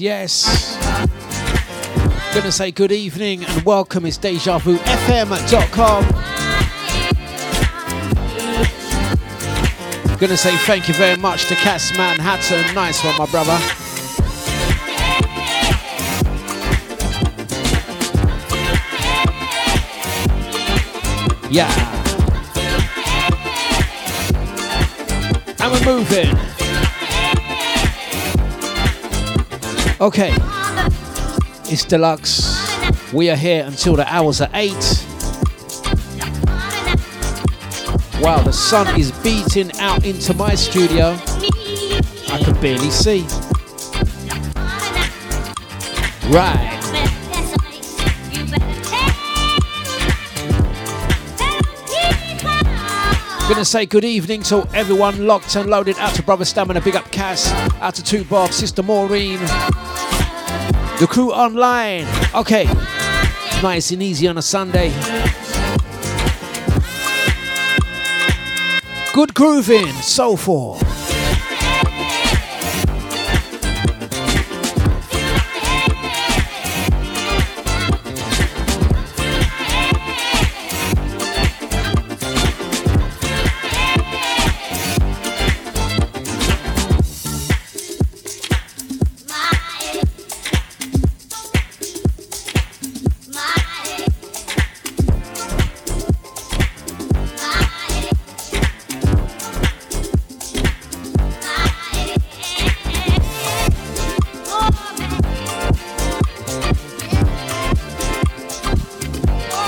Yes, Gonna say good evening and welcome. It's DejaVuFM.com. Gonna say thank you very much to Cass Manhattan. Nice one, my brother. Yeah. And we're moving. Okay, it's Dlux. We are here until the hours are 8. Wow, the sun is beating out into my studio. I can barely see. Right. Gonna say good evening to everyone locked and loaded. Out to Brother Stamina, big up Cass. Out to Two Bob, Sister Maureen. The crew online. Okay. Nice and easy on a Sunday. Good grooving, soulful.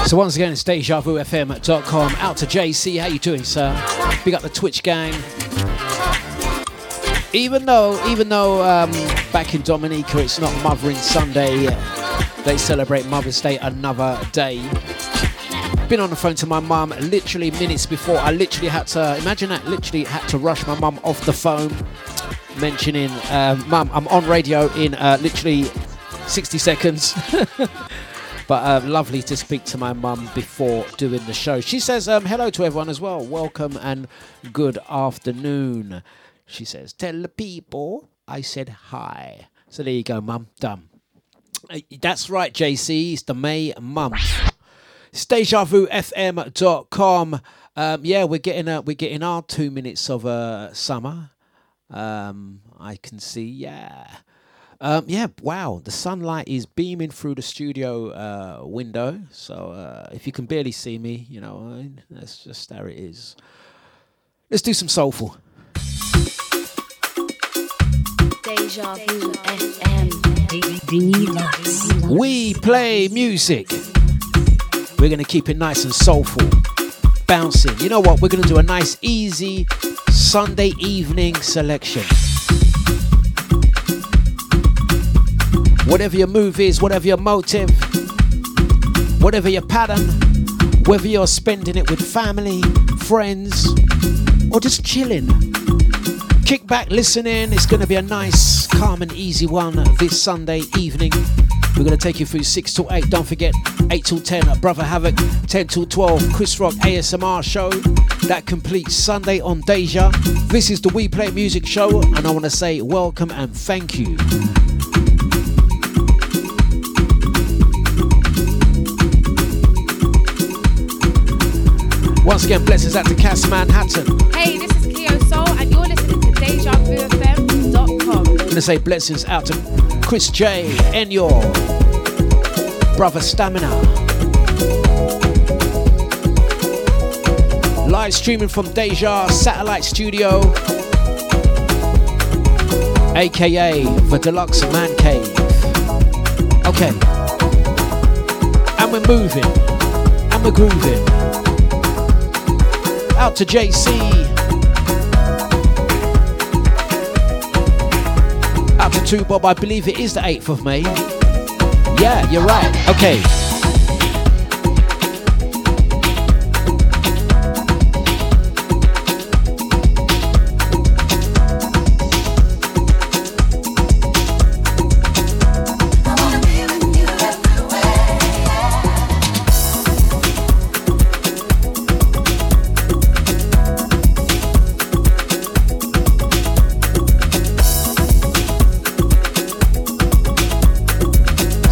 So once again, it's DejaVuFM.com. Out to JC, how you doing, sir? Big up the Twitch gang. Even though, even though um, back in Dominica it's not Mothering Sunday, they celebrate Mother's Day another day. Been on the phone to my mum literally minutes before. I literally had to imagine that. Literally had to rush my mum off the phone, mentioning, um, "Mum, I'm on radio in uh, literally 60 seconds." But uh, lovely to speak to my mum before doing the show. She says um, hello to everyone as well. Welcome and good afternoon. She says, Tell the people I said hi. So there you go, mum. Done. That's right, JC. It's the May month. It's DejaVuFM.com. Um, yeah, we're getting uh, we're getting our two minutes of uh, summer. Um, I can see, yeah. Um, yeah, wow, the sunlight is beaming through the studio uh, window. So uh, if you can barely see me, you know, that's just how it is. Let's do some soulful. Deja Vu FM. We play music. We're going to keep it nice and soulful, bouncing. You know what? We're going to do a nice, easy Sunday evening selection. Whatever your move is, whatever your motive, whatever your pattern, whether you're spending it with family, friends, or just chilling. Kick back, listen in. It's going to be a nice, calm, and easy one this Sunday evening. We're going to take you through 6 till 8. Don't forget, 8 till 10, Brother Havoc. 10 till 12, Chris Rock ASMR show. That completes Sunday on Deja. This is the We Play Music show, and I want to say welcome and thank you. Once again, blessings out to Cass Manhattan. Hey, this is Keo Soul, and you're listening to DejaVuFM.com. I'm gonna say blessings out to Chris J, Enyor, Brother Stamina. Live streaming from Deja Satellite Studio, aka the Dlux Man Cave. Okay, and we're moving, and we're grooving. Out to JC. Out to 2 Bob, I believe it is the 8th of May. Yeah, you're right. Okay.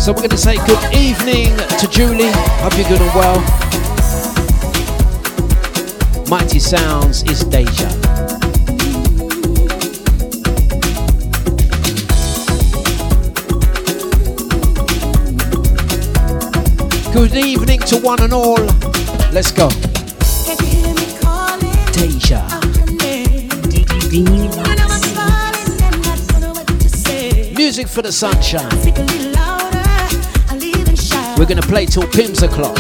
So we're going to say good evening to Julie. Hope you're good and well. Mighty Sounds is Deja. Good evening to one and all. Let's go. Deja. Music for the sunshine. We're gonna play till Pimm's o'clock.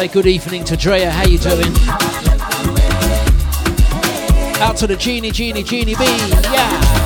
Say good evening to Drea. How you doing? Out to the Genie, Genie, Genie B. Yeah.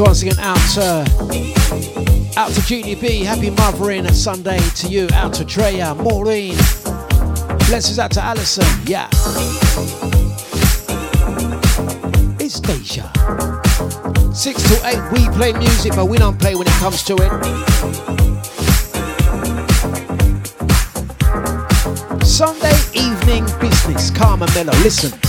So once again, out to out to GDB, happy mothering Sunday to you. Out to Drea, Maureen, blessings out to Alison. Yeah, it's Deja. Six to eight, we play music, but we don't play when it comes to it. Sunday evening business, Carmen. Listen.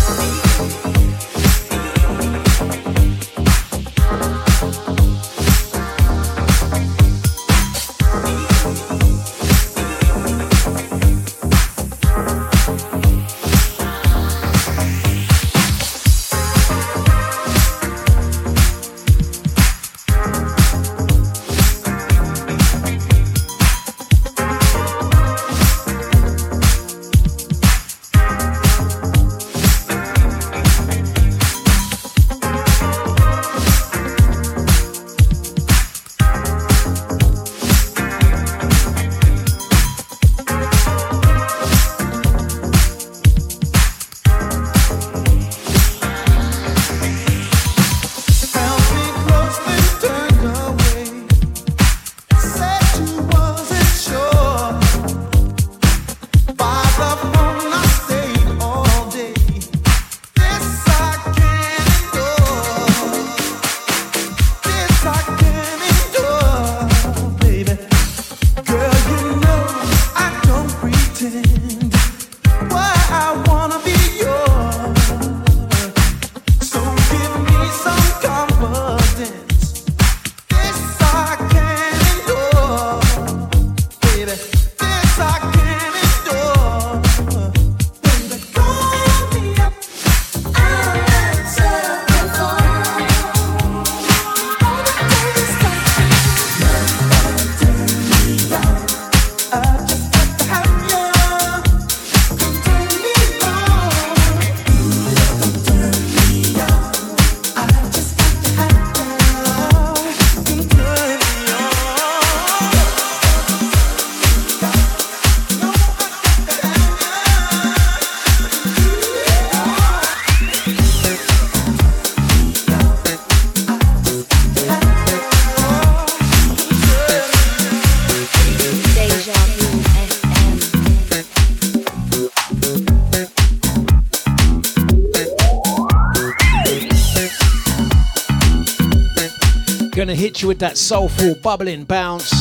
That soulful bubbling bounce.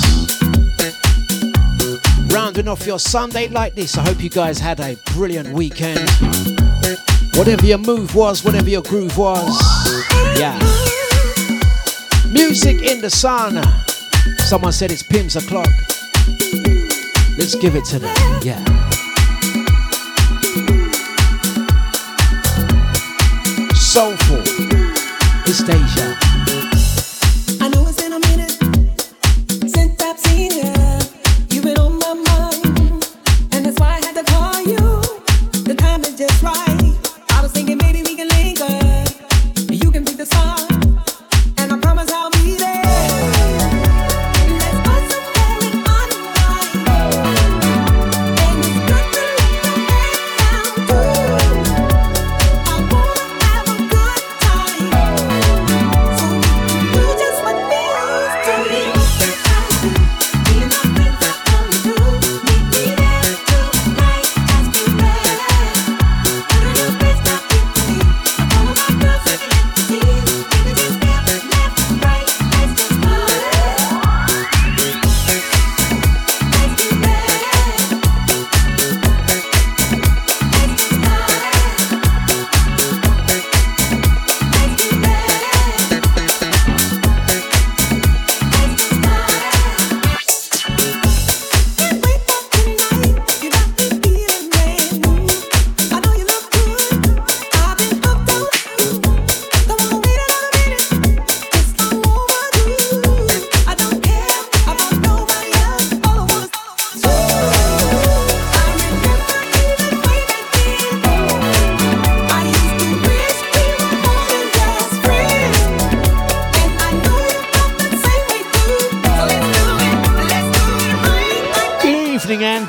Rounding off your Sunday like this, I hope you guys had a brilliant weekend. Whatever your move was, whatever your groove was, yeah. Music in the sun. Someone said it's Pimm's o'clock. Let's give it to them, yeah. Soulful. It's Deja.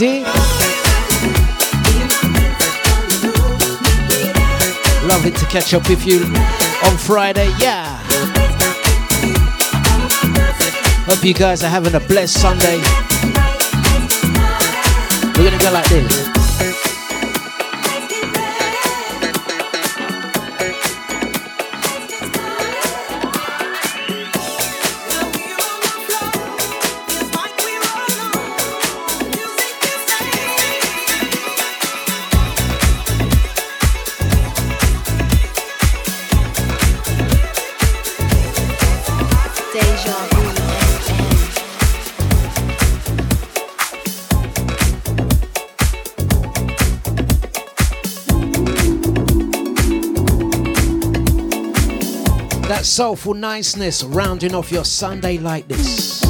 D. Lovely to catch up with you on Friday. Yeah. Hope you guys are having a blessed Sunday. We're going to go like this. soulful niceness rounding off your Sunday like this.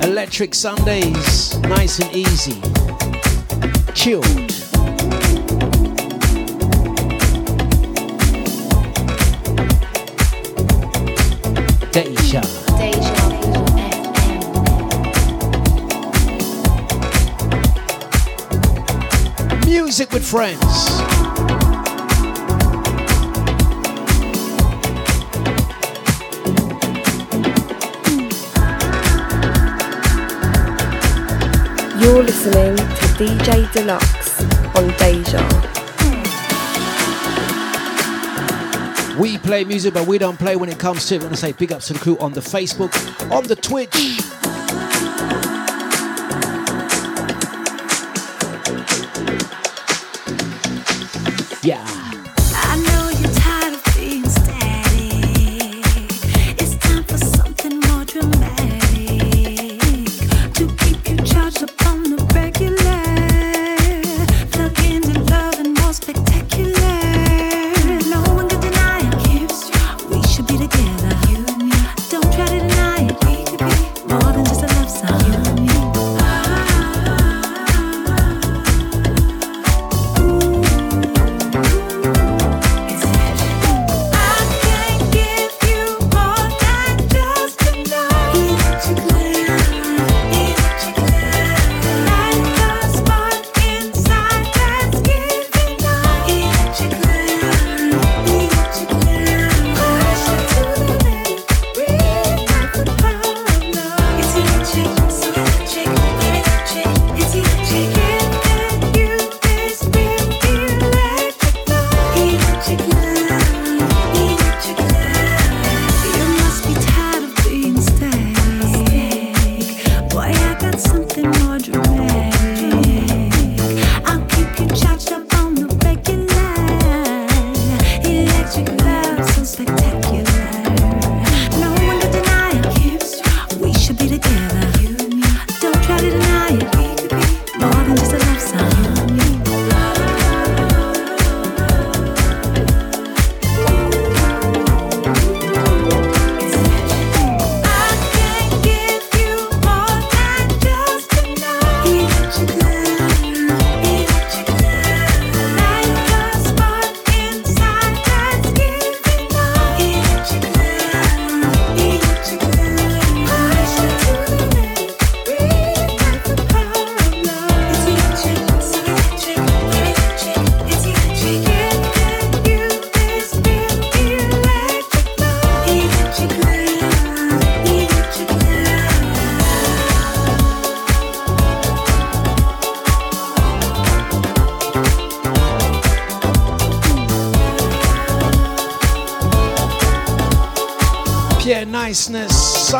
Electric Sundays, nice and easy, chilled. Deja. Deja. Music with friends. listening to DJ Dlux on Deja. We play music, but we don't play when it comes to it. I want to say big ups to the crew on the Facebook, on the Twitch.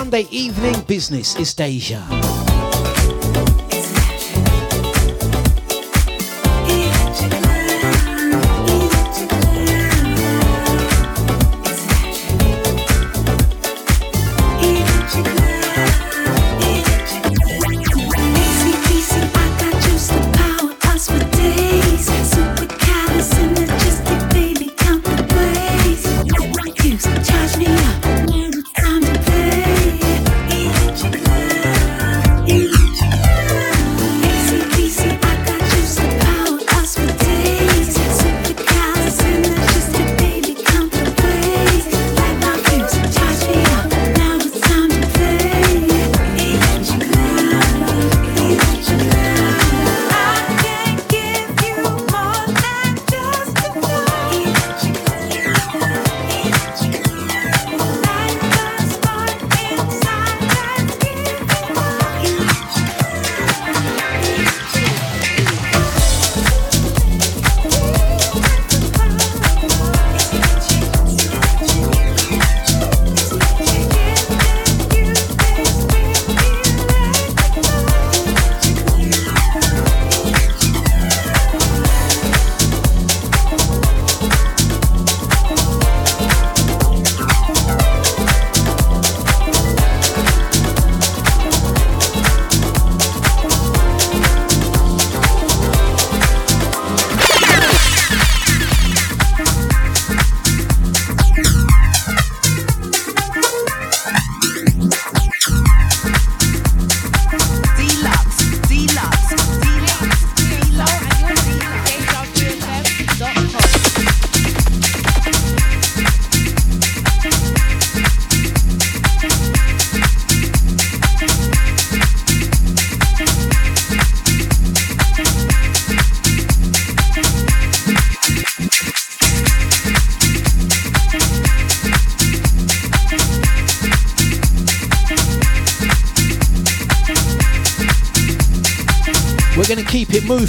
Sunday evening business is Deja.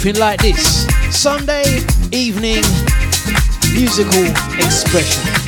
something like this Sunday evening musical expression.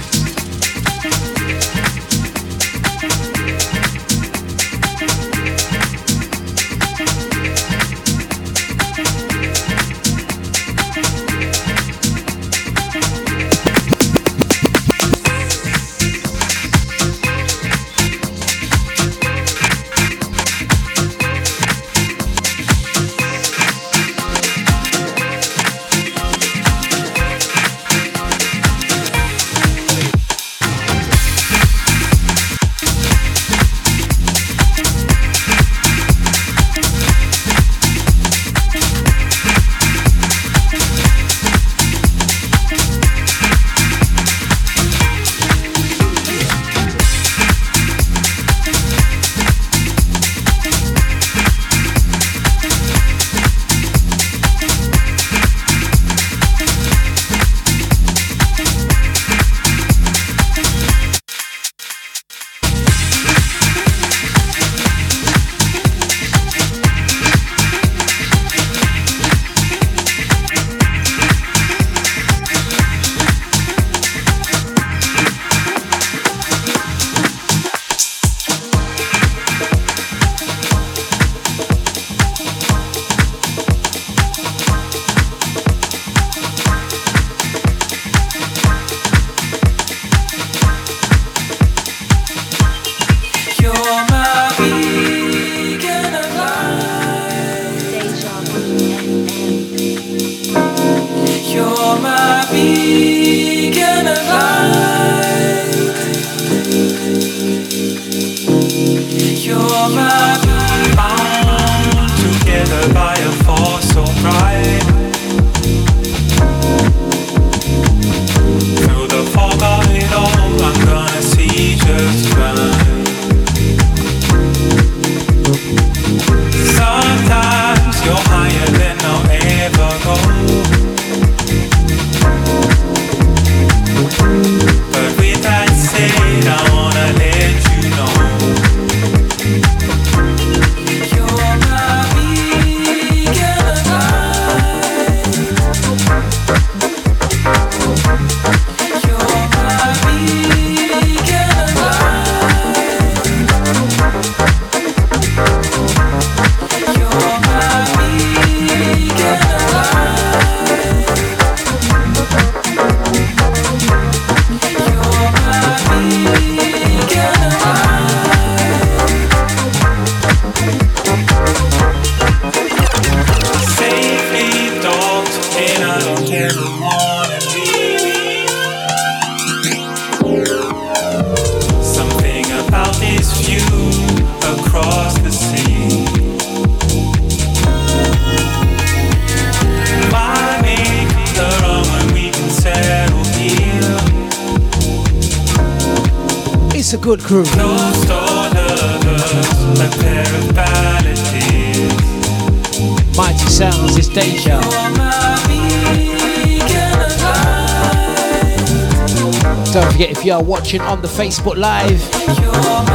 watching on the Facebook Live,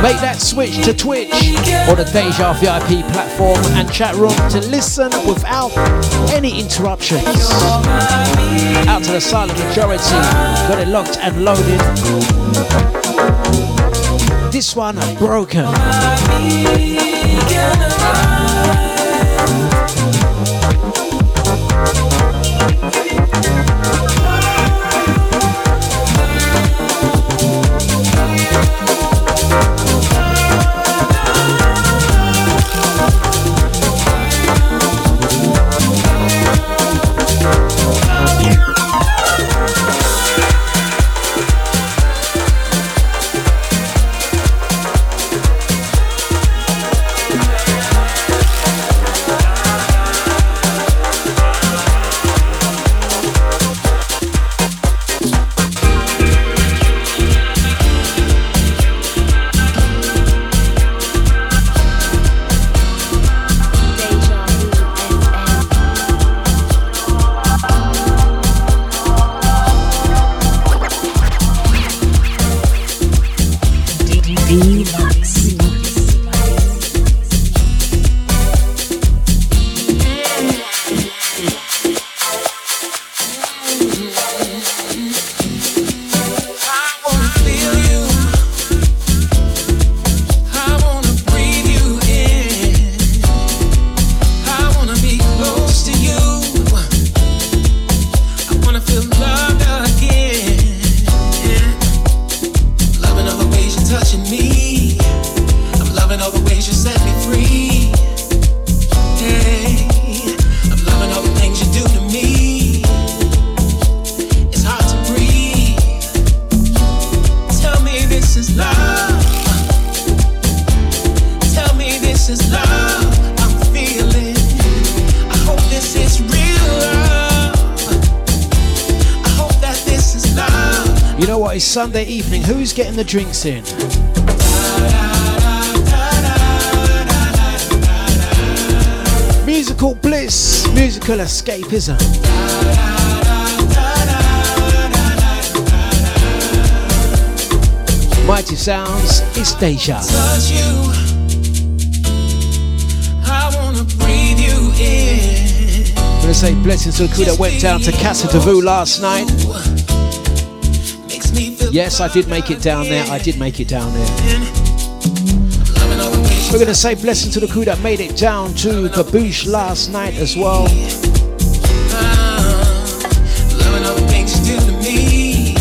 make that switch to Twitch or the Deja VIP platform and chat room to listen without any interruptions. Out to the silent majority, got it locked and loaded. This one, broken. Who's getting the drinks in? Musical bliss, musical escapism. Mighty Sounds, it's Deja. I wanna breathe you in. I'm gonna say blessings to the crew that went down to Casa de Vu last night. Makes me feel Yes, I did make it down there. I did make it down there. loving all the ways We're gonna say blessing to the crew that made it down to Babouche last night as well. Loving all the things you do to me.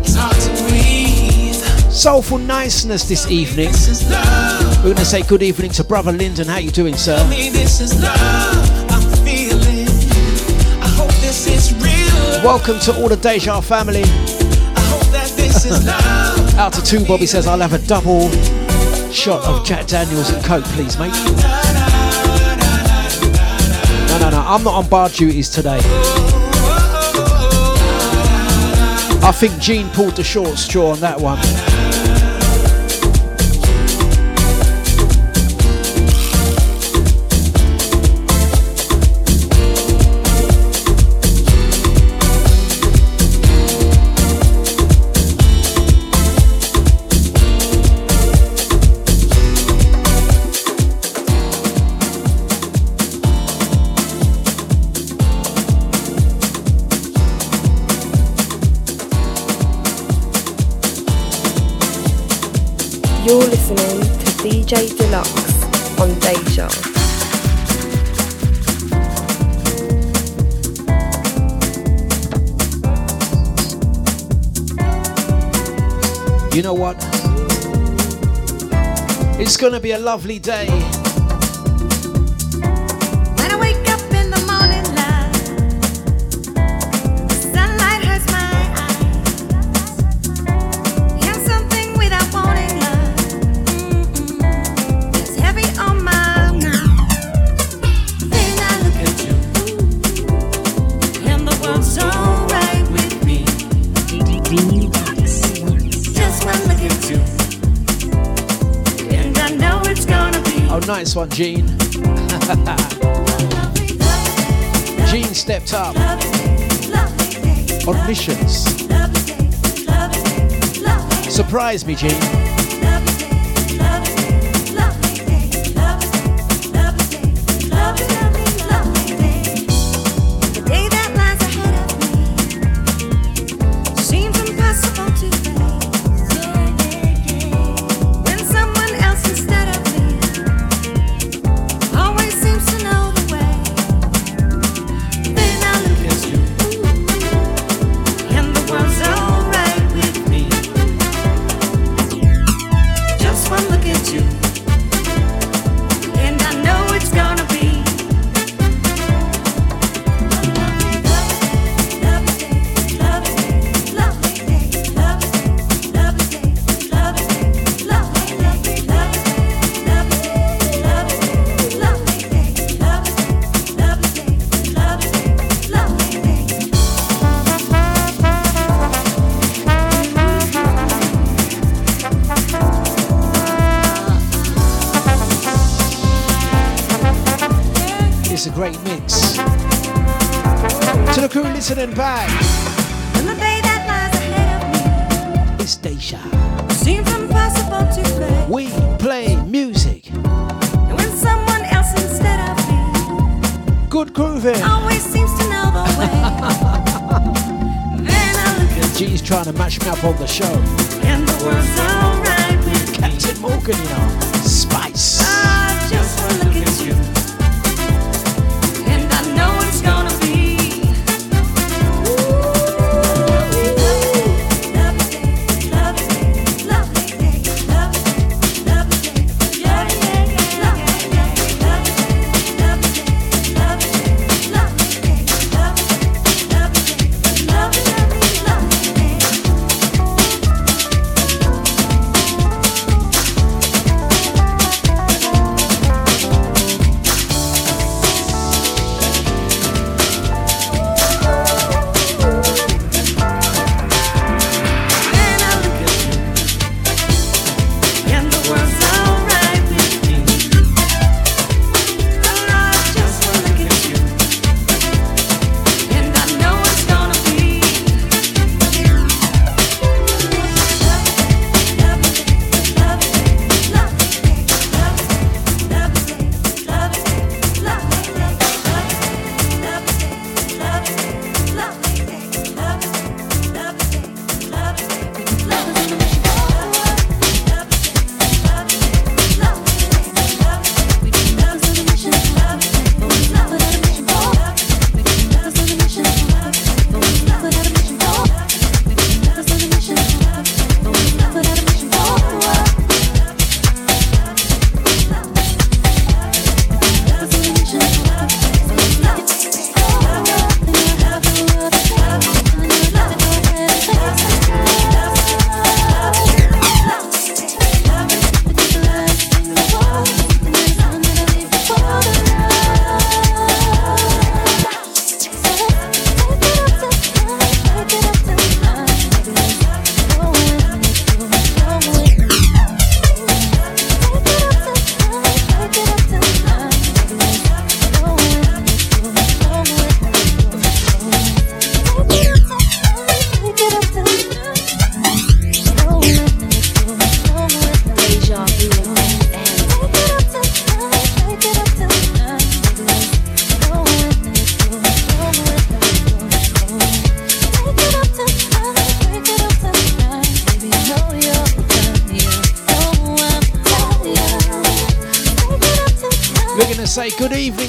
It's hard to breathe. Soulful niceness this evening. This is love. We're gonna say good evening to brother Lyndon. How you doing, sir? Me, this is love. I'm feeling. I hope this is real. Welcome to all the Deja family. Out to two, Bobby says I'll have a double shot of Jack Daniels and Coke, please, mate. No, no, no. I'm not on bar duties today. I think Gene pulled the short straw on that one. You're listening to DJ Dlux on Deja. You know what? It's gonna be a lovely day. Nice one, Gene. Gene stepped up on missions. Surprise me, Gene.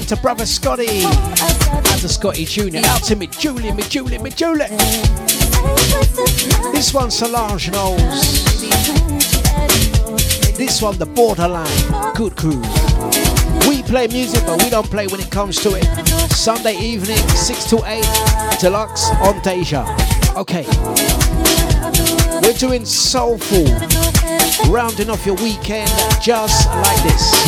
to brother Scotty and to Scotty Junior. Out to me, Julie, me, Julie, me, Julie. This one, Solange Knowles. This one, the borderline. Good crew. We play music, but we don't play when it comes to it. Sunday evening, six to eight, Dlux on Deja. Okay. We're doing soulful, rounding off your weekend just like this.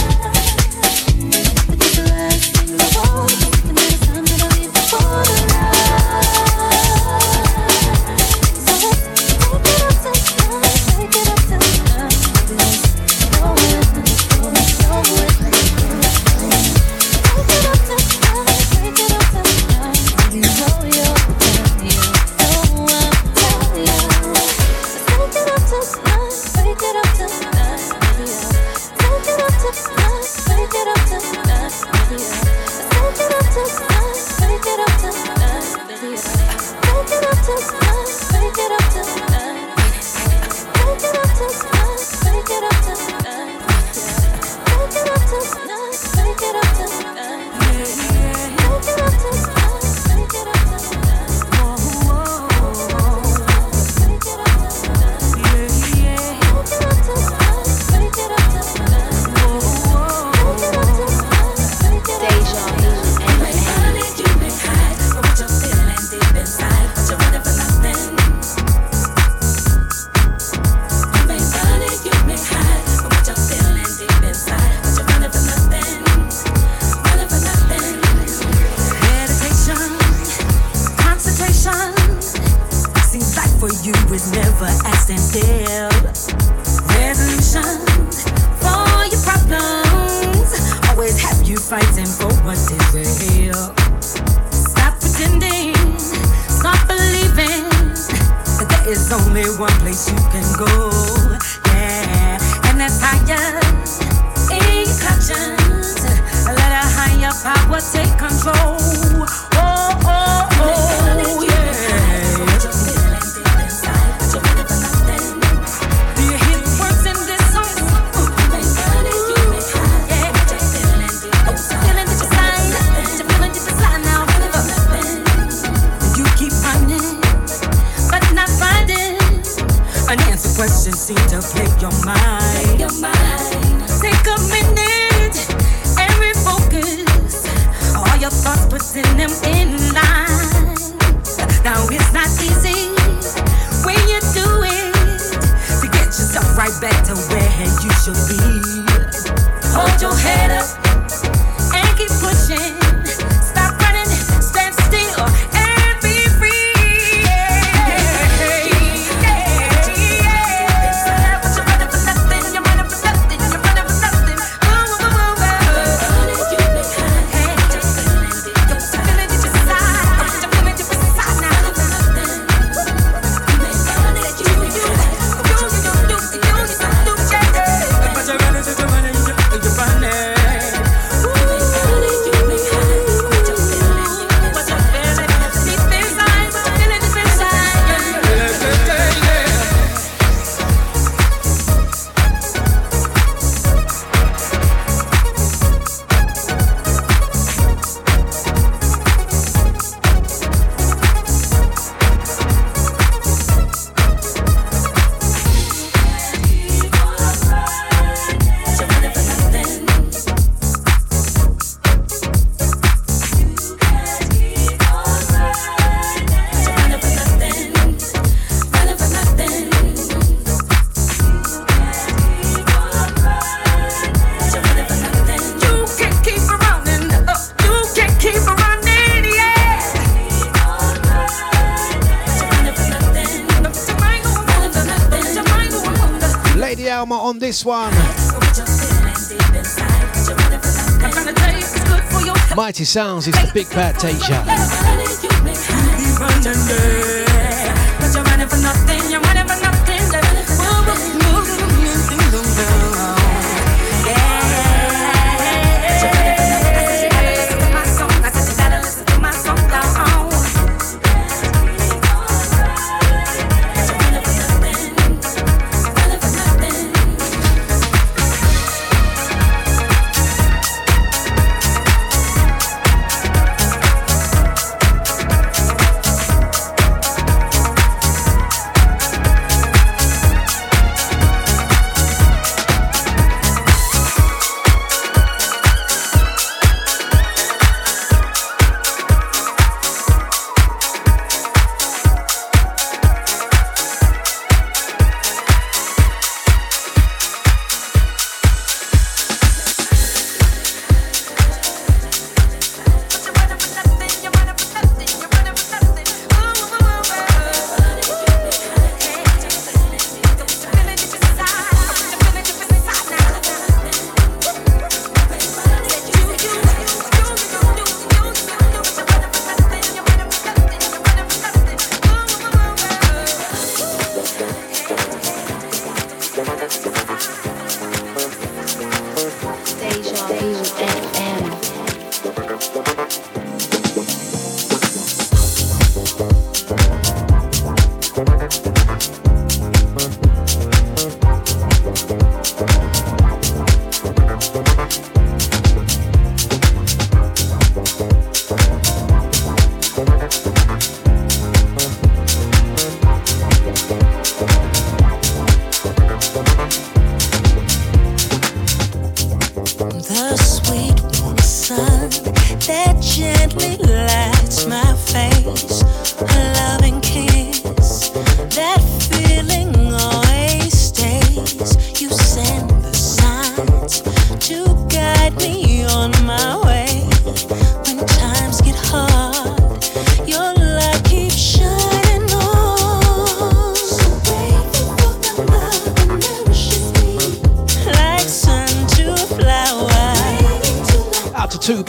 this one. Mighty Sounds is the big bad teacher.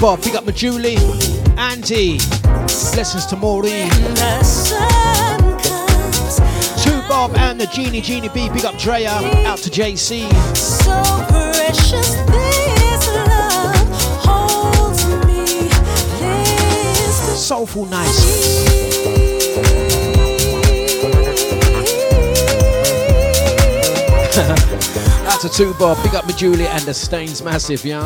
Bob, big up my Julie, Andy, blessings to Maureen, When the sun comes, two Bob and the Genie Genie B, big up Drea, out to JC. so precious this love holds me. This Soulful nice. Out to two Bob, big up my Julie and the Staines Massive, yeah?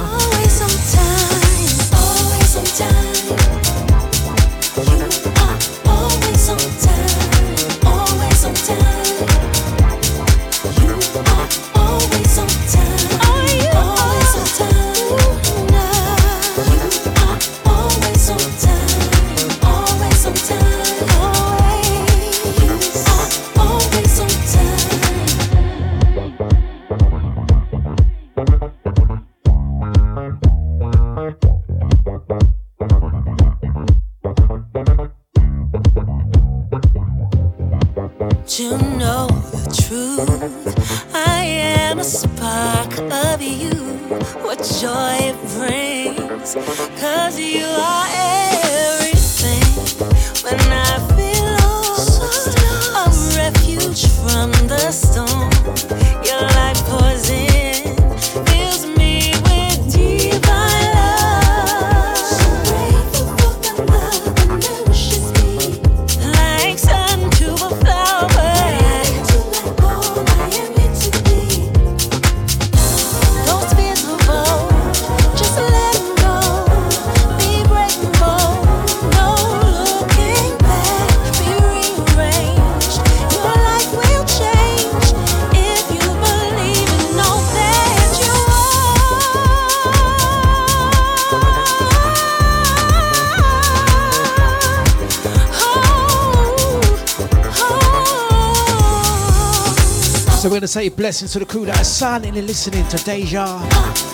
Blessings to the crew that are silently listening to Deja.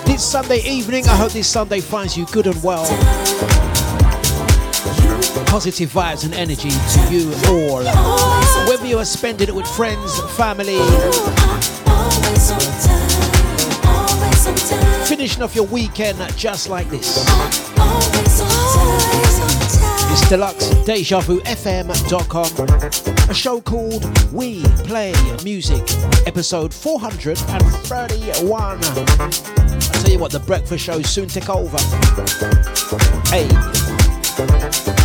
This Sunday evening, I hope this Sunday finds you good and well. Positive vibes and energy to you all. Whether you are spending it with friends, family, finishing off your weekend just like this. It's Dlux Deja. A show called We Play Music, episode 431. I tell you what, the breakfast show soon take over. Hey.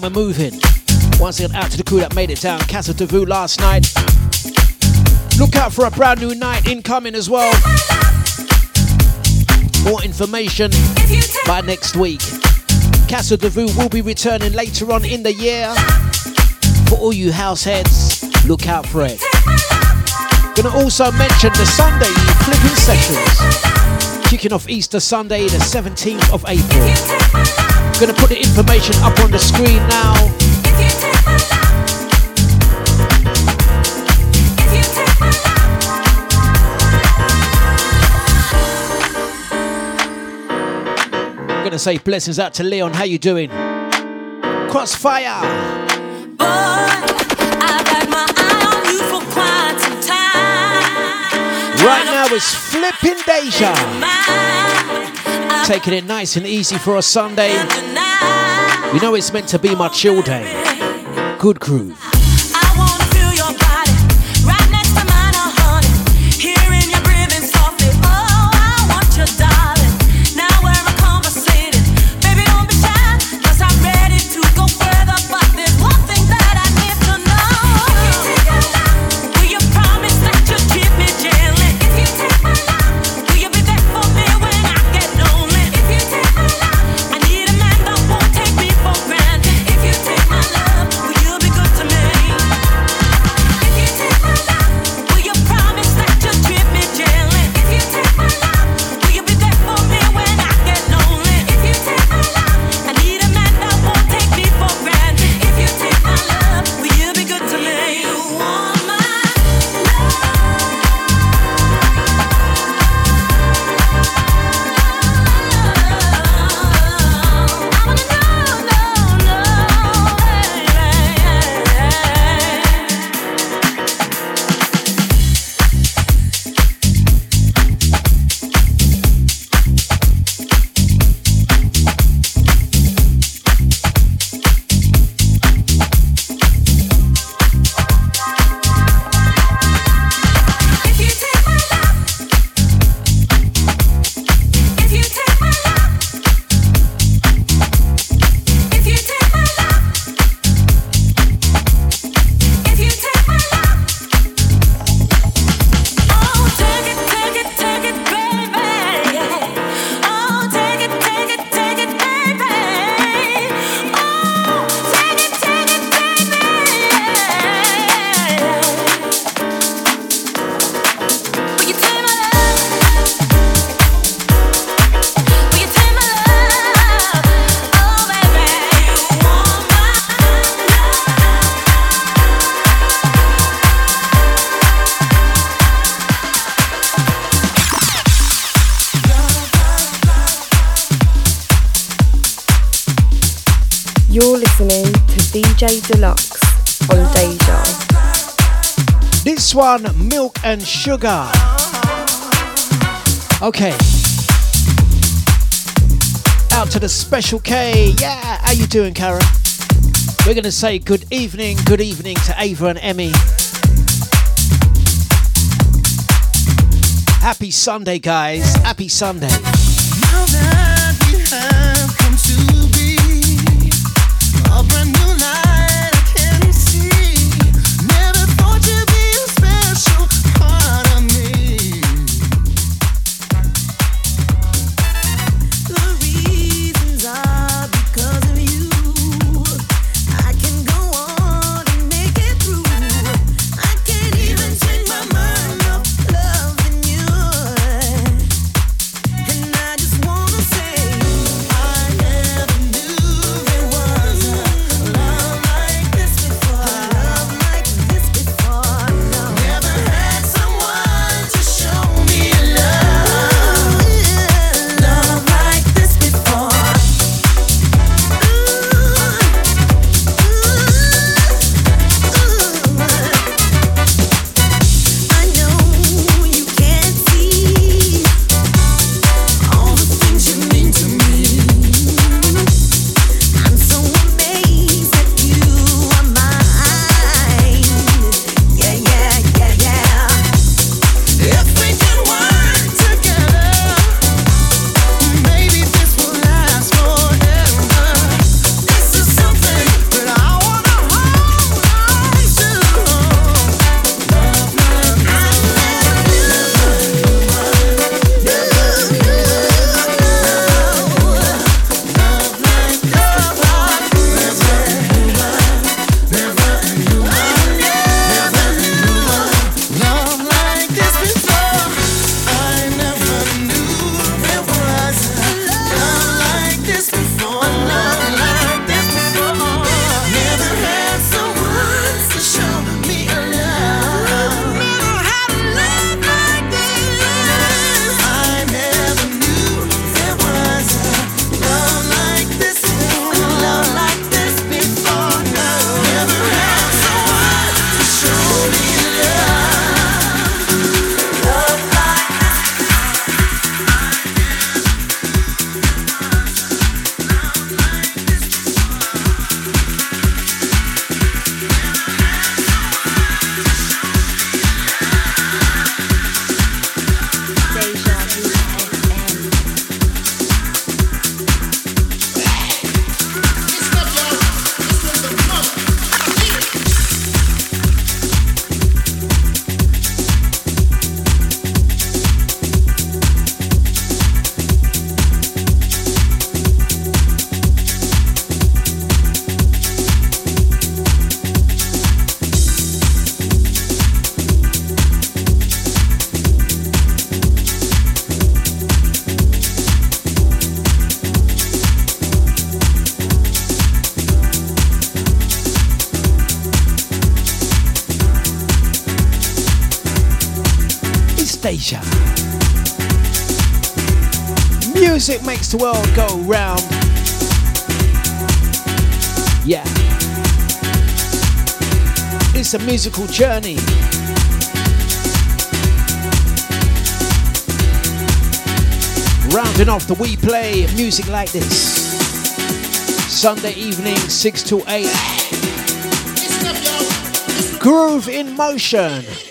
We're moving. Once again, out to the crew that made it down Casa de last night. Look out for a brand new night incoming as well. More information by next week. Casa de will be returning later on in the year. For all you house heads, look out for it. Gonna also mention the Sunday flipping sessions. Kicking off Easter Sunday, the 17th of April. Gonna put the information up on the screen now. I'm gonna say blessings out to Leon. How you doing? Crossfire. Boy, I've had my eye on you for quite some time. Right now it's flipping Deja. Taking it nice and easy for a Sunday. You know it's meant to be my chill day. Good groove. one, Milk and Sugar. Okay. Out to the special K. Yeah, how you doing, Karen? We're going to say good evening, good evening to Ava and Emmy. Happy Sunday, guys. Happy Sunday. Makes the world go round. Yeah. It's a musical journey. Rounding off the we play music like this. Sunday evening, 6 to 8. Groove in motion.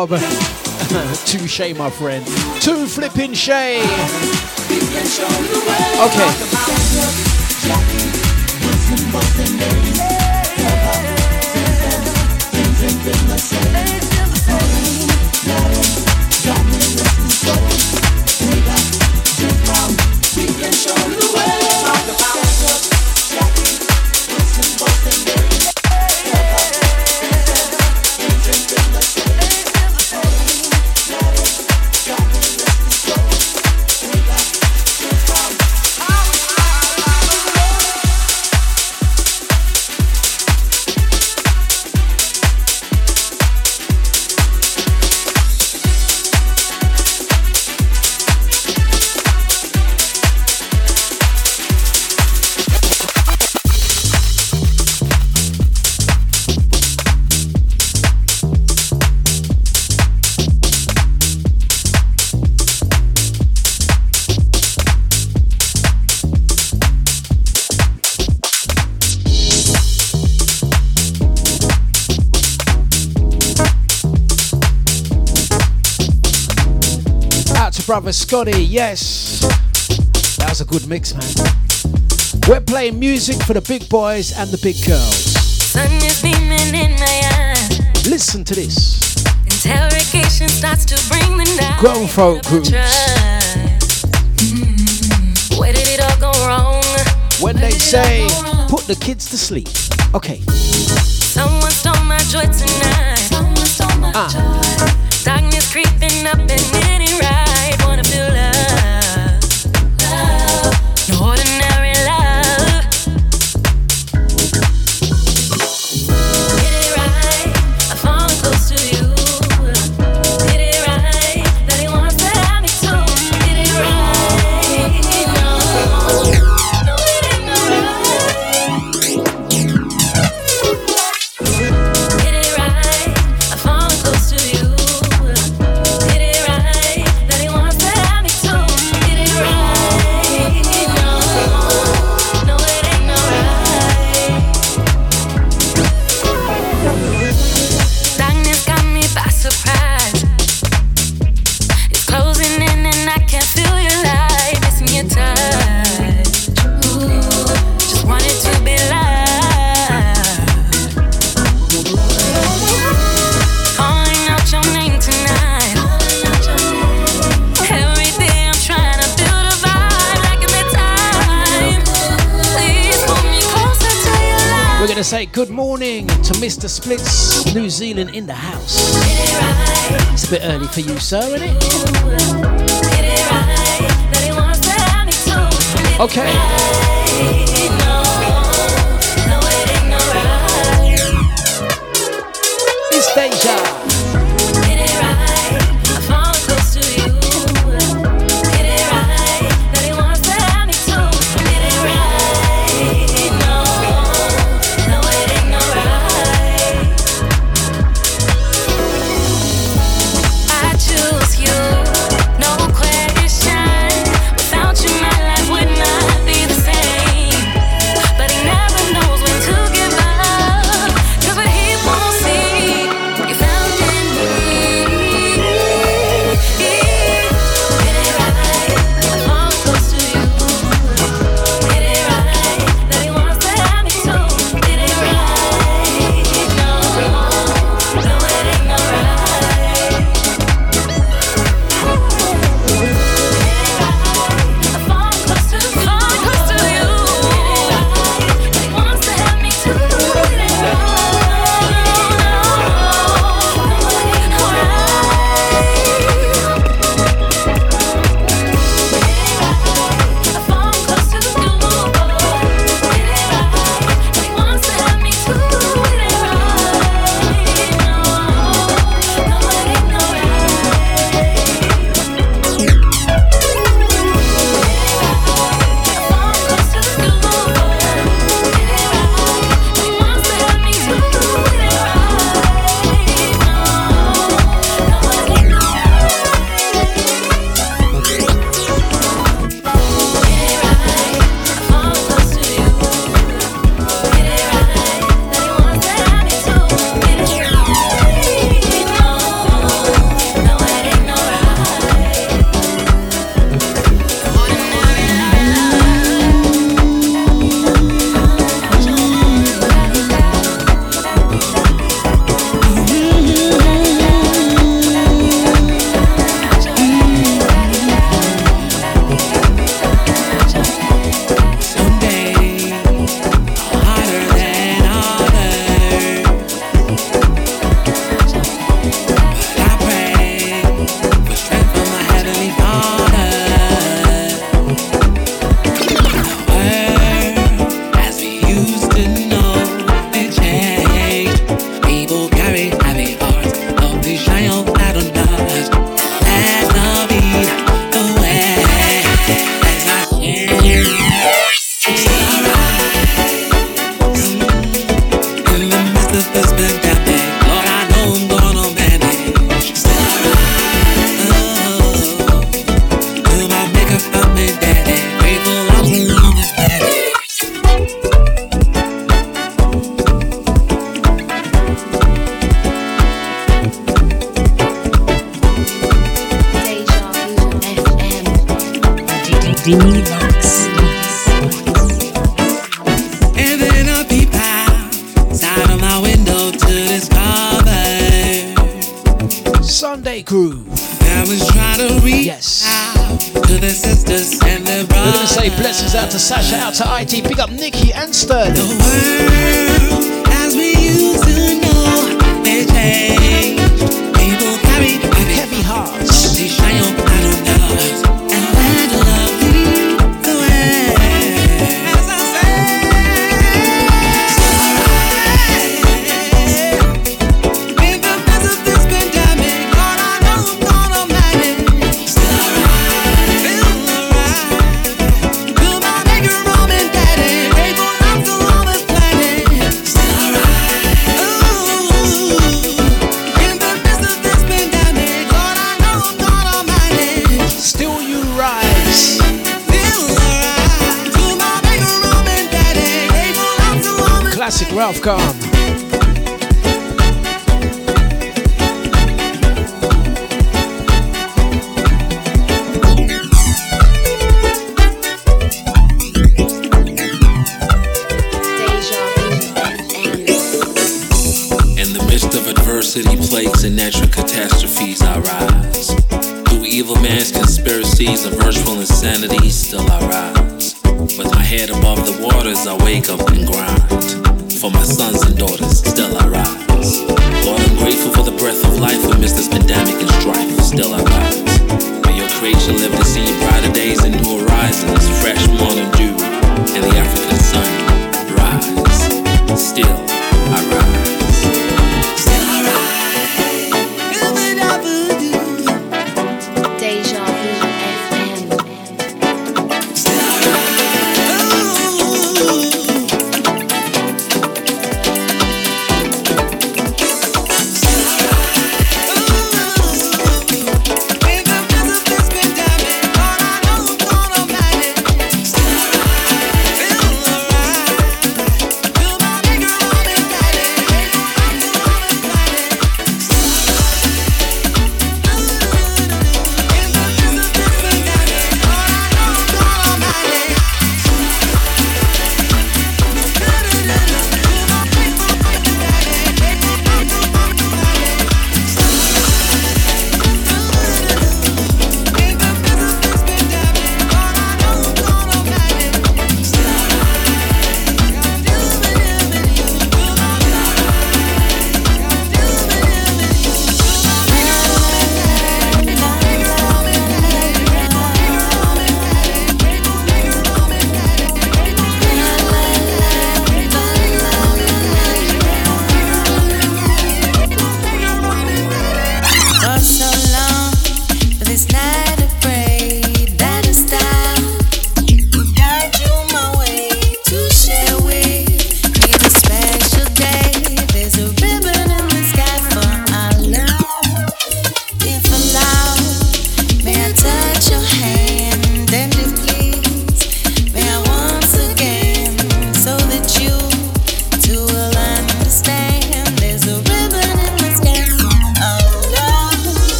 Up to Bob. Touche, my friend. Too flipping Shay. Okay. Brother Scotty, yes. That was a good mix, man. We're playing music for the big boys and the big girls. Sun is beaming in my eyes. Listen to this. Interrogation starts to bring the night. Grown folk groups. Mm. Where did it all go wrong? When they say, put the kids to sleep. Okay. Someone stole my joy tonight. Someone stole my Ah. joy. Darkness creeping up and it ain't say good morning to Mr. Splits, New Zealand in the house. It's a bit early for you, sir, isn't it? Okay. It's deja.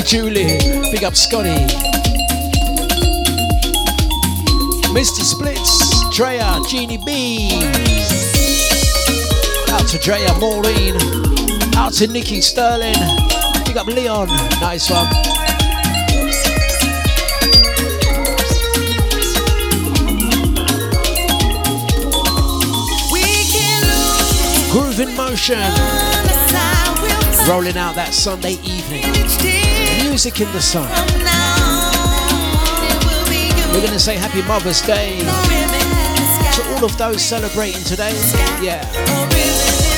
Sister Julie. Big up Scotty. Mr. Splits. Drea. Genie B. Out to Drea Maureen. Out to Nikki Sterling. Big up Leon. Nice one. Groove in motion. Rolling out that Sunday evening music in the sun. We're going to say happy Mother's Day to all of those celebrating today. Yeah.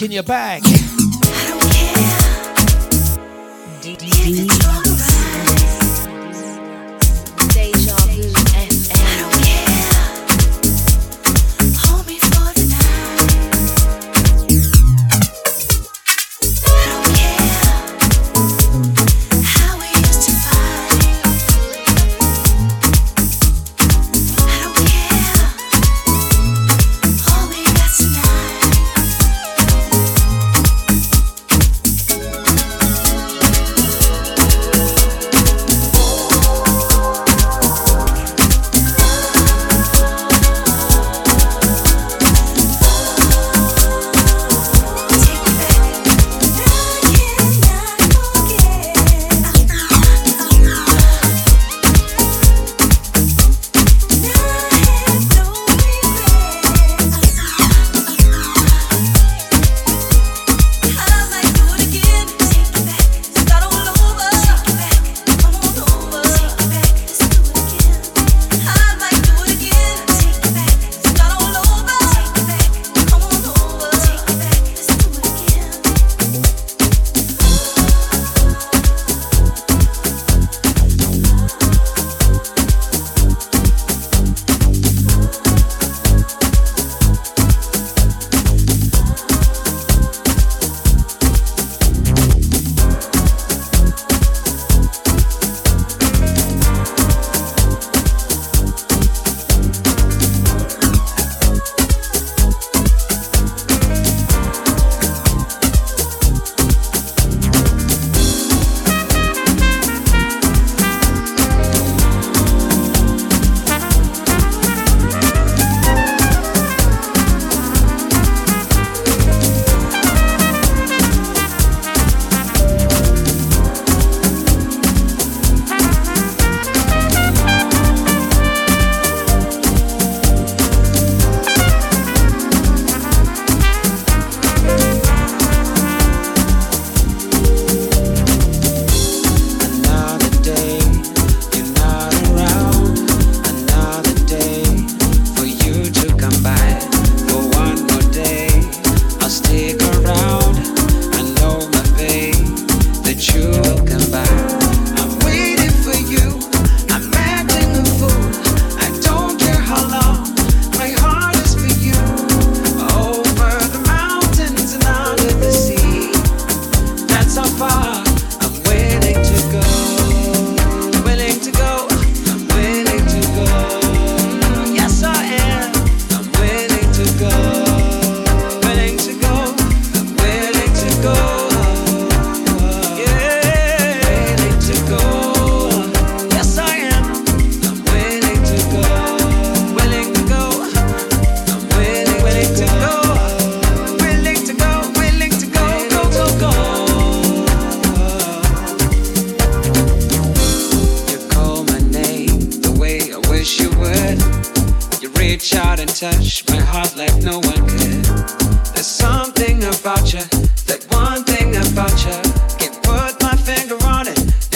In your bag. I don't care.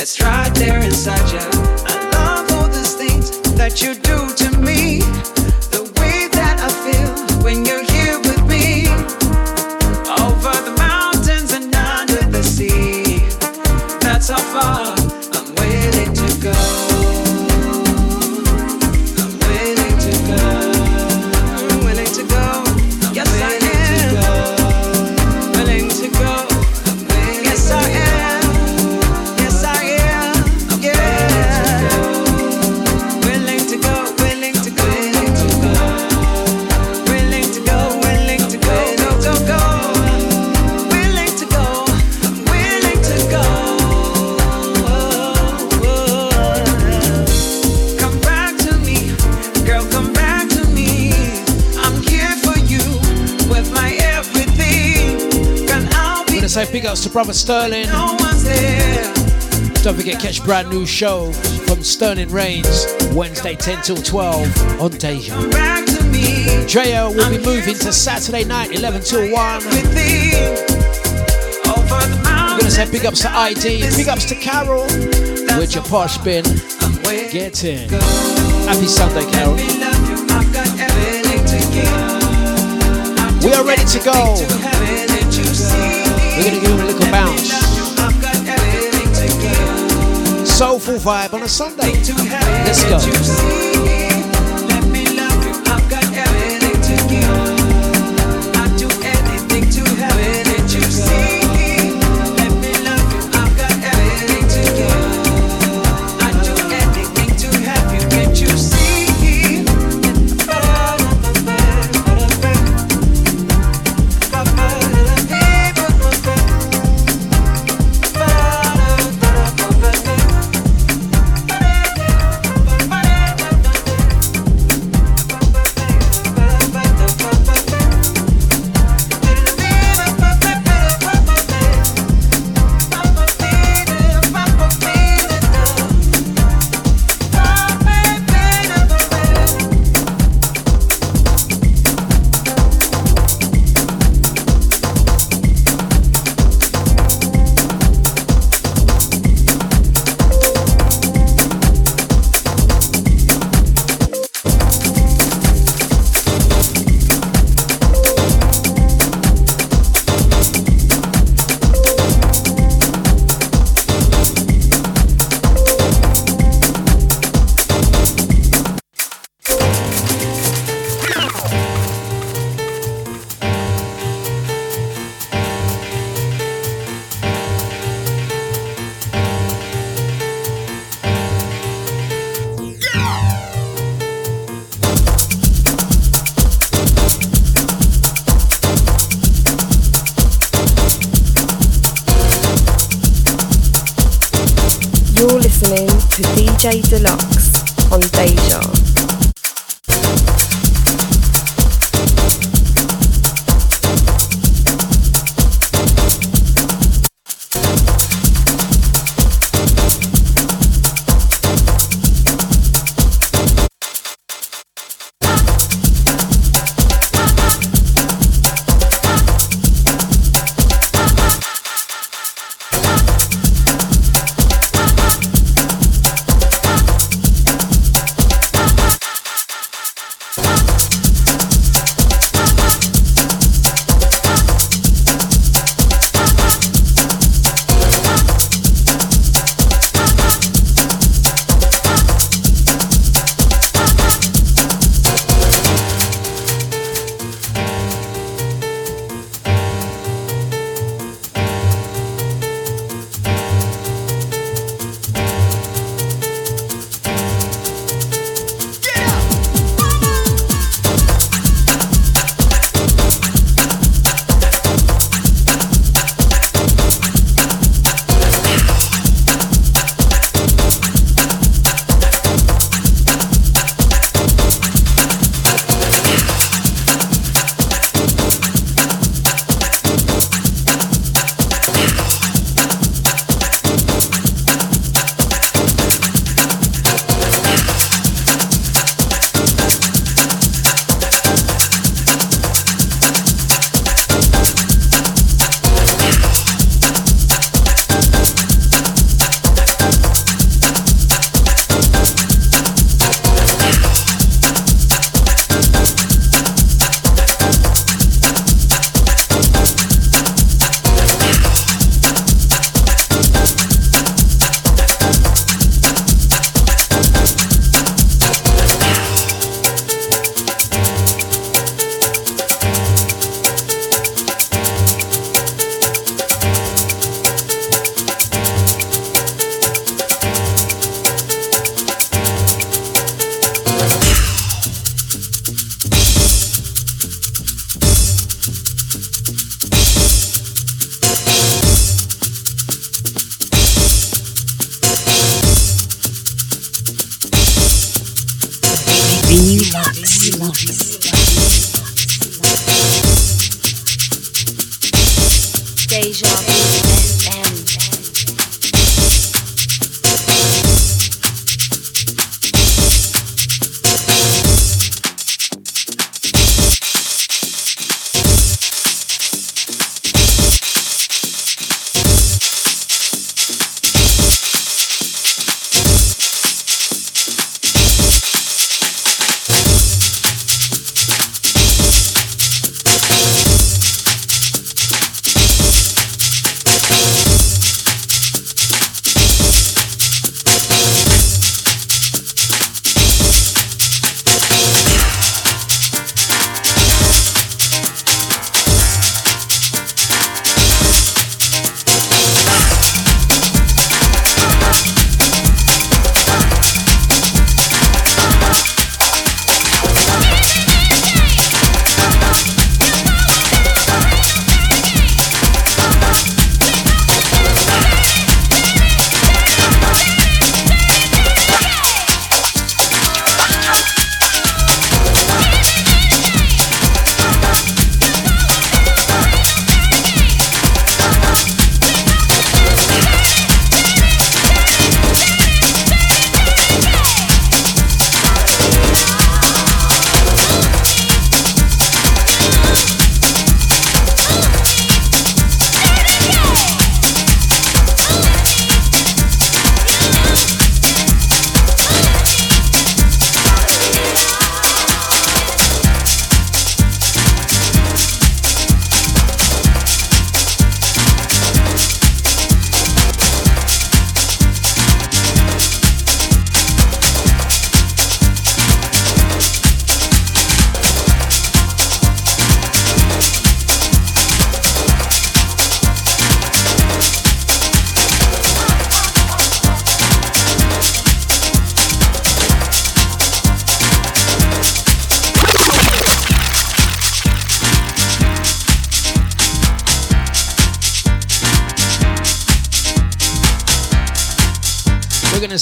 that's right there inside you. I love all these things that you do. brother Sterling. Don't forget, catch brand new show from Sterling Reigns Wednesday 10 till 12 on Deja. Dreya will be moving to Saturday night 11 till 1. I'm gonna say big ups to ID, big ups to Carol. With your posh bin, get in. Happy Sunday, Carol. We are ready to go. We're gonna give him a little bounce. Soulful vibe on a Sunday. Let's go.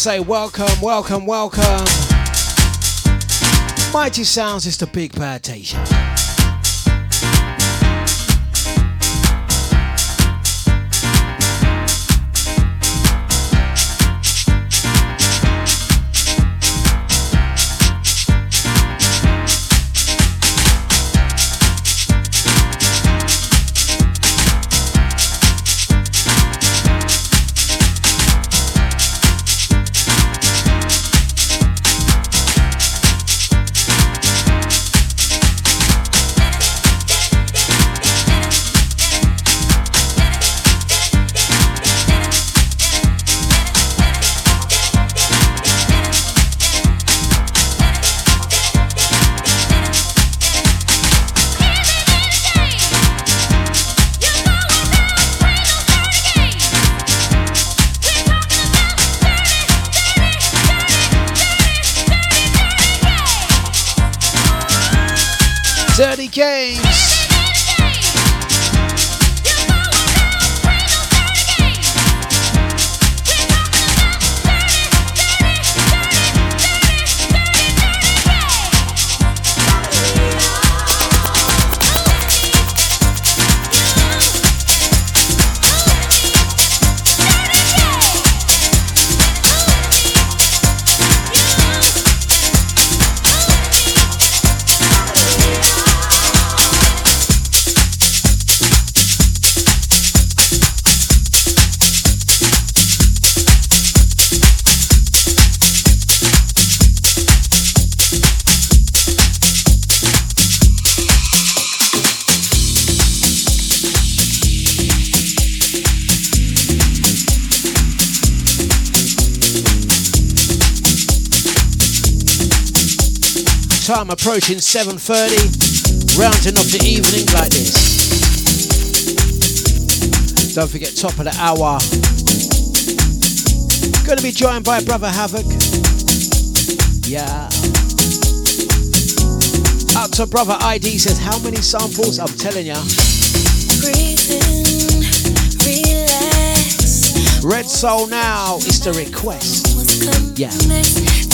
Say welcome, welcome, welcome. Mighty Sounds is the big bad. Time approaching 7.30, rounding off the evening like this. Don't forget, top of the hour. Gonna be joined by Brother Havoc. Yeah. Out to Brother ID says, how many samples? I'm telling ya. Red Soul now is the request. Yeah.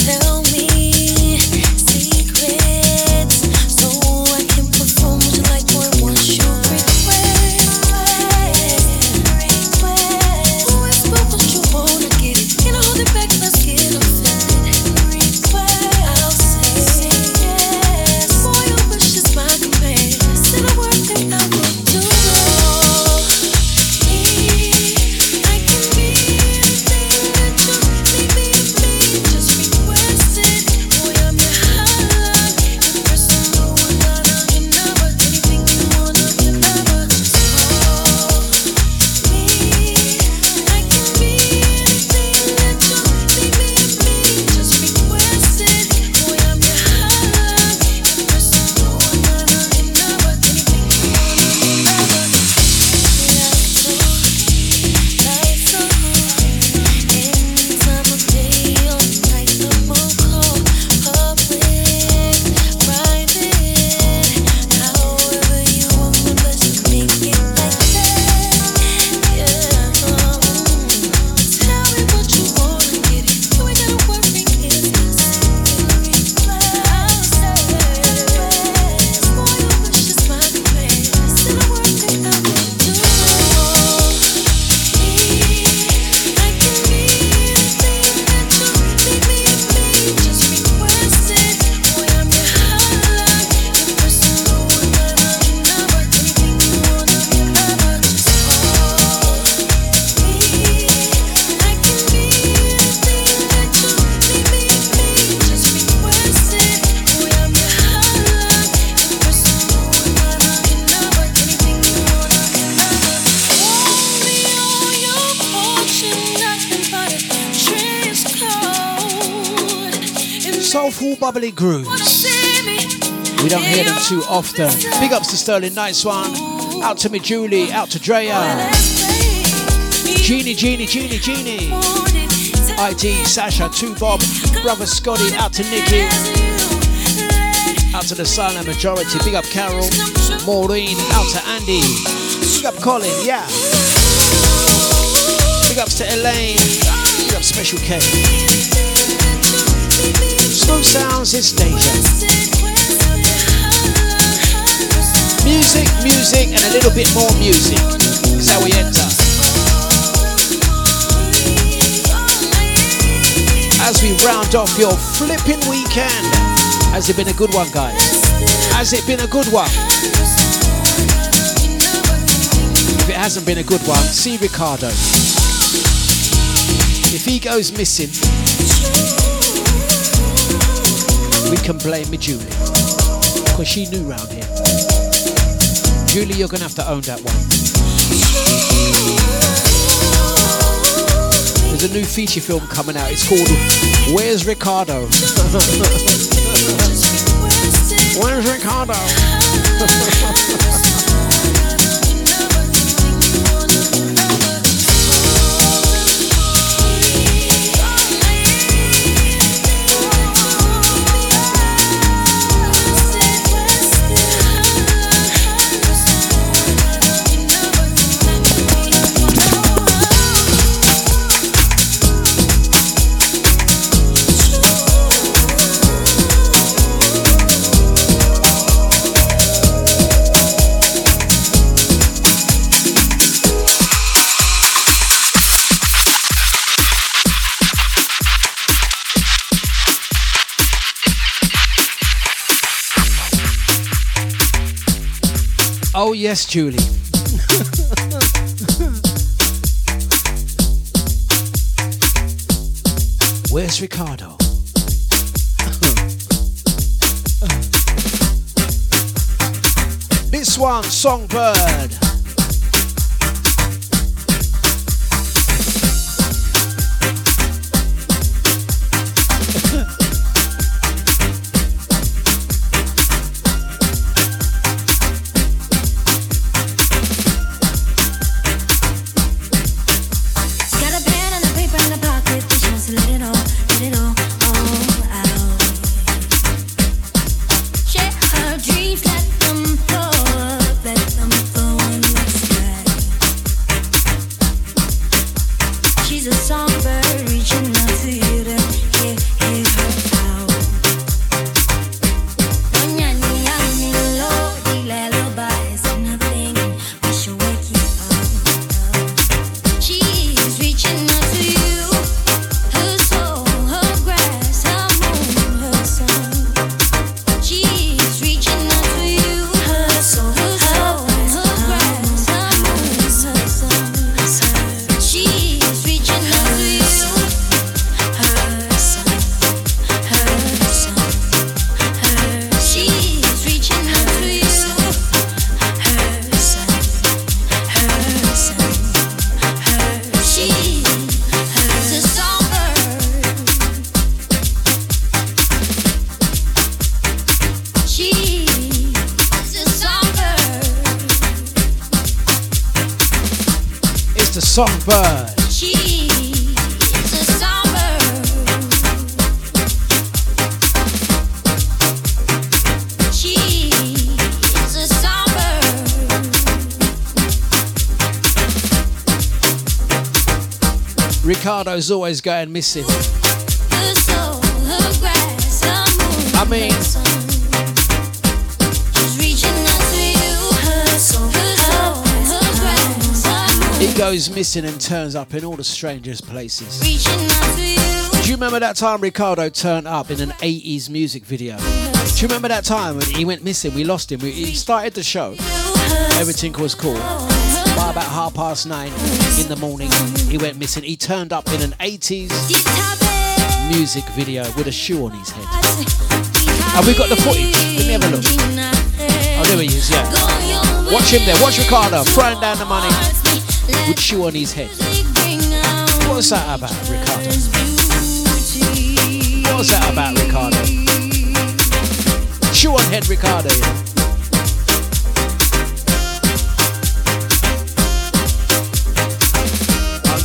Often. Big ups to Sterling, nice one. Out to me, Julie. Out to Drea. Genie, Genie, Genie, Genie. IT, Sasha, two Bob, brother Scotty. Out to Nikki. Out to the silent majority. Big up Carol, Maureen. Out to Andy. Big up Colin. Yeah. Big ups to Elaine. Big up Special K. Smooth sounds. It's danger. Music, music, and a little bit more music. That's how we enter. As we round off your flipping weekend. Has it been a good one, guys? Has it been a good one? If it hasn't been a good one, see Ricardo. If he goes missing, we can blame me Julie. Because she knew round here. Julie, you're gonna have to own that one. There's a new feature film coming out. It's called Where's Ricardo? Where's Ricardo? Oh yes, Julie. Where's Ricardo? this one, Songbird. Her soul, her grass, her moon, He goes missing and turns up in all the strangest places. reaching out to you. Do you remember that time Ricardo turned up in an 80s music video? Do you remember that time when he went missing? We lost him. We, he started the show. Everything was cool. By about half past nine in the morning, he went missing. He turned up in an 80s music video with a shoe on his head. Have we got the footage? Let me have a look. Oh, there he is, yeah. Watch him there. Watch Ricardo throwing down the money with shoe on his head. What's that about, Ricardo? What's that about, Ricardo? Shoe on head, Ricardo. Yeah.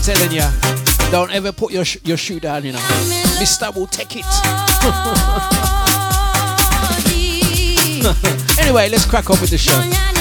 telling you, don't ever put your, sh- your shoe down, you know. Mister will take it. anyway, let's crack on with the show.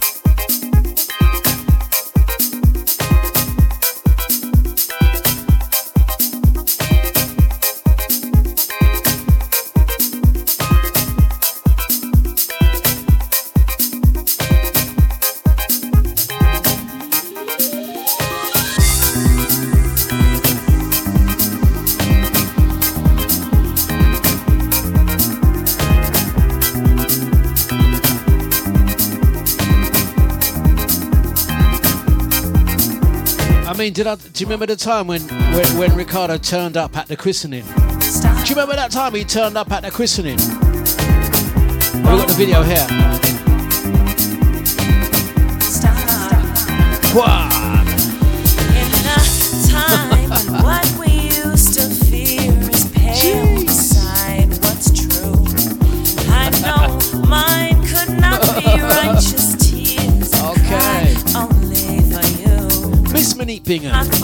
mean, did I? Do you remember the time when, when, when Ricardo turned up at the christening? Do you remember that time he turned up at the christening? We've got the video here. Wow. dingen.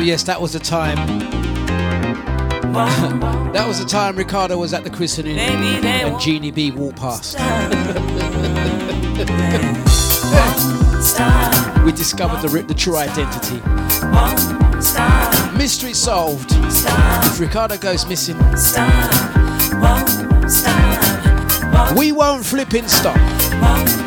Oh, yes, that was the time. that was the time Ricardo was at the christening and Jeannie B walked past. we discovered the, the true identity. Mystery solved. If Ricardo goes missing, we won't flipping stop.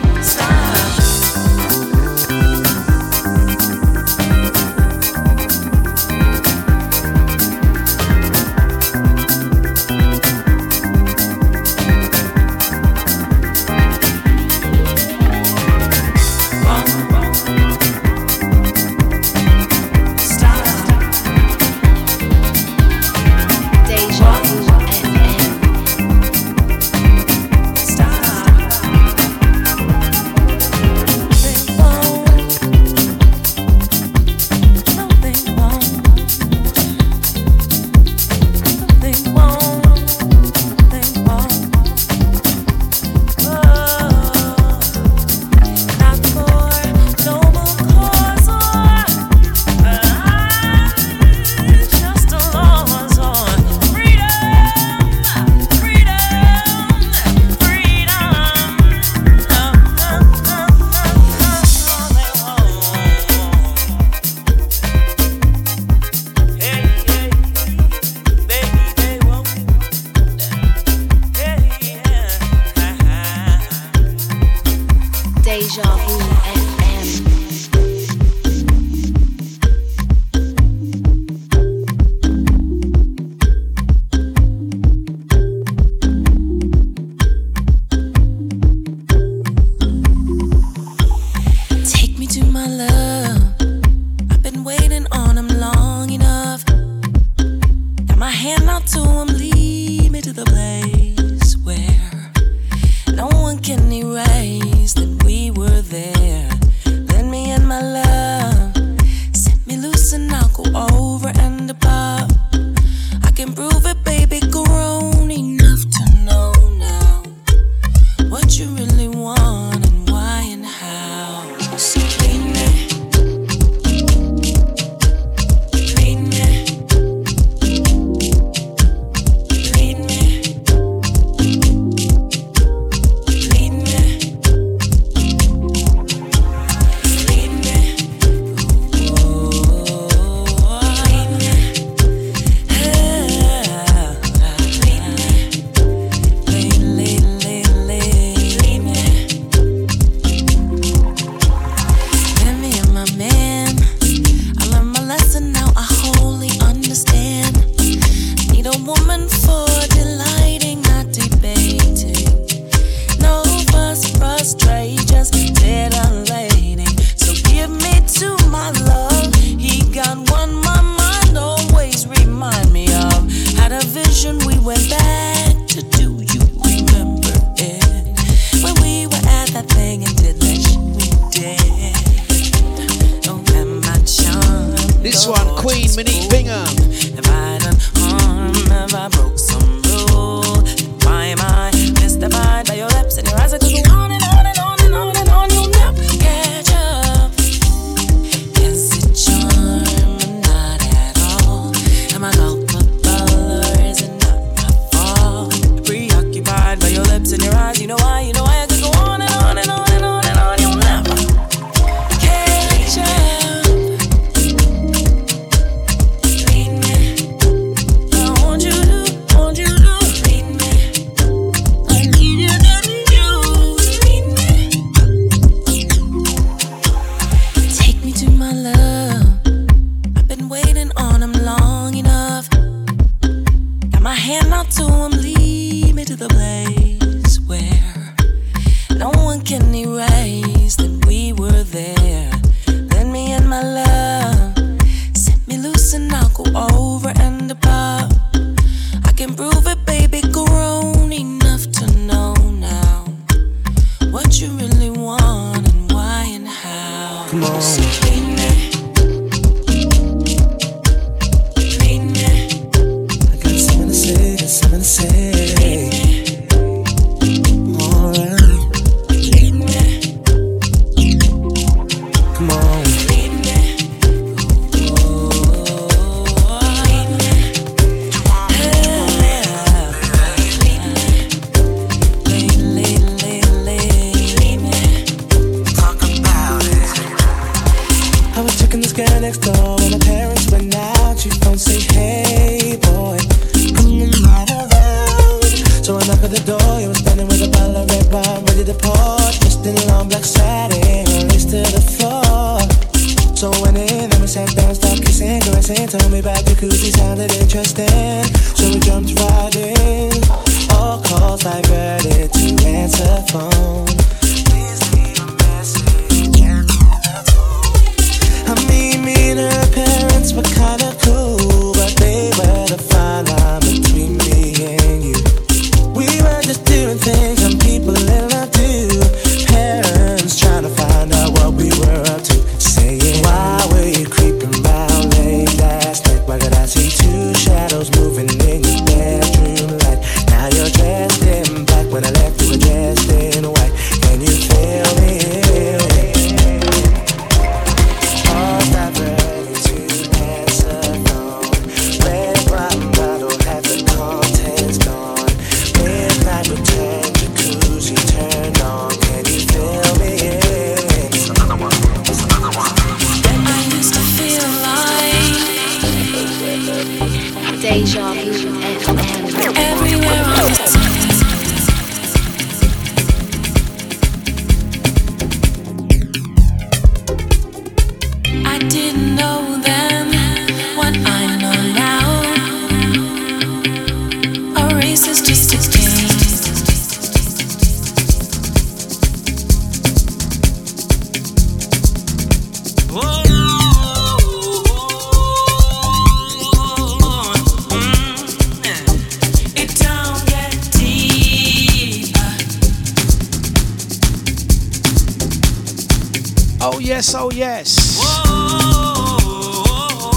Bingham. If I done harm, if I broke some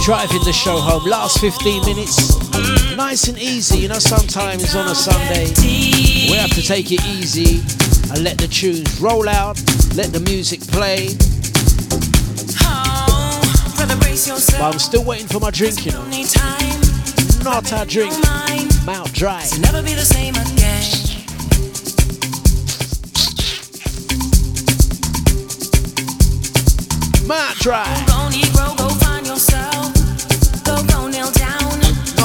driving the show home. Last 15 minutes, nice and easy. You know, sometimes on a Sunday, we have to take it easy and let the tunes roll out, let the music play. But I'm still waiting for my drink, you know. Not a drink, mouth Dry. Never be the same again. Mouth Dry.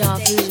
Deja vu.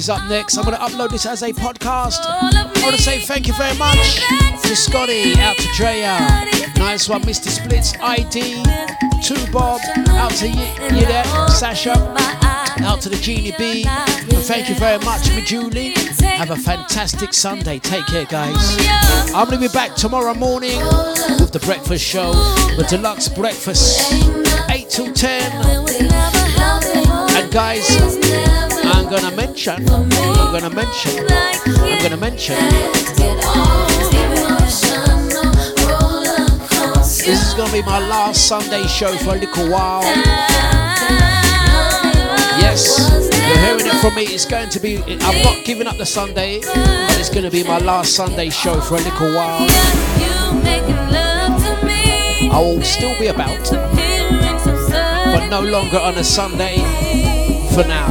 Is up next. I'm going to upload this as a podcast. I want to say thank you very much to Scotty, out to Drea. Nice one, Mr. Splits, ID, to Bob, out to there, Sasha, out to the Genie B. And thank you very much, me Julie. Have a fantastic Sunday. Take care, guys. I'm going to be back tomorrow morning with the breakfast show, the Dlux breakfast, 8 till 10. And guys, I'm gonna mention, I'm gonna mention, I'm gonna mention. This is gonna be my last Sunday show for a little while. Yes, you're hearing it from me. It's going to be. I'm not giving up the Sunday, but it's gonna be my last Sunday show for a little while. I will still be about, but no longer on a Sunday for now.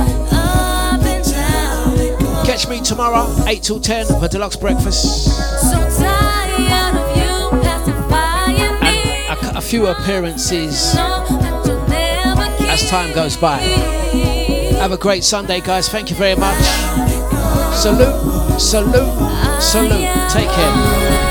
Catch me tomorrow, 8 till 10 for Dlux Breakfast. A, a few appearances as time goes by. Have a great Sunday, guys. Thank you very much. Salute, salute, salute. Take care.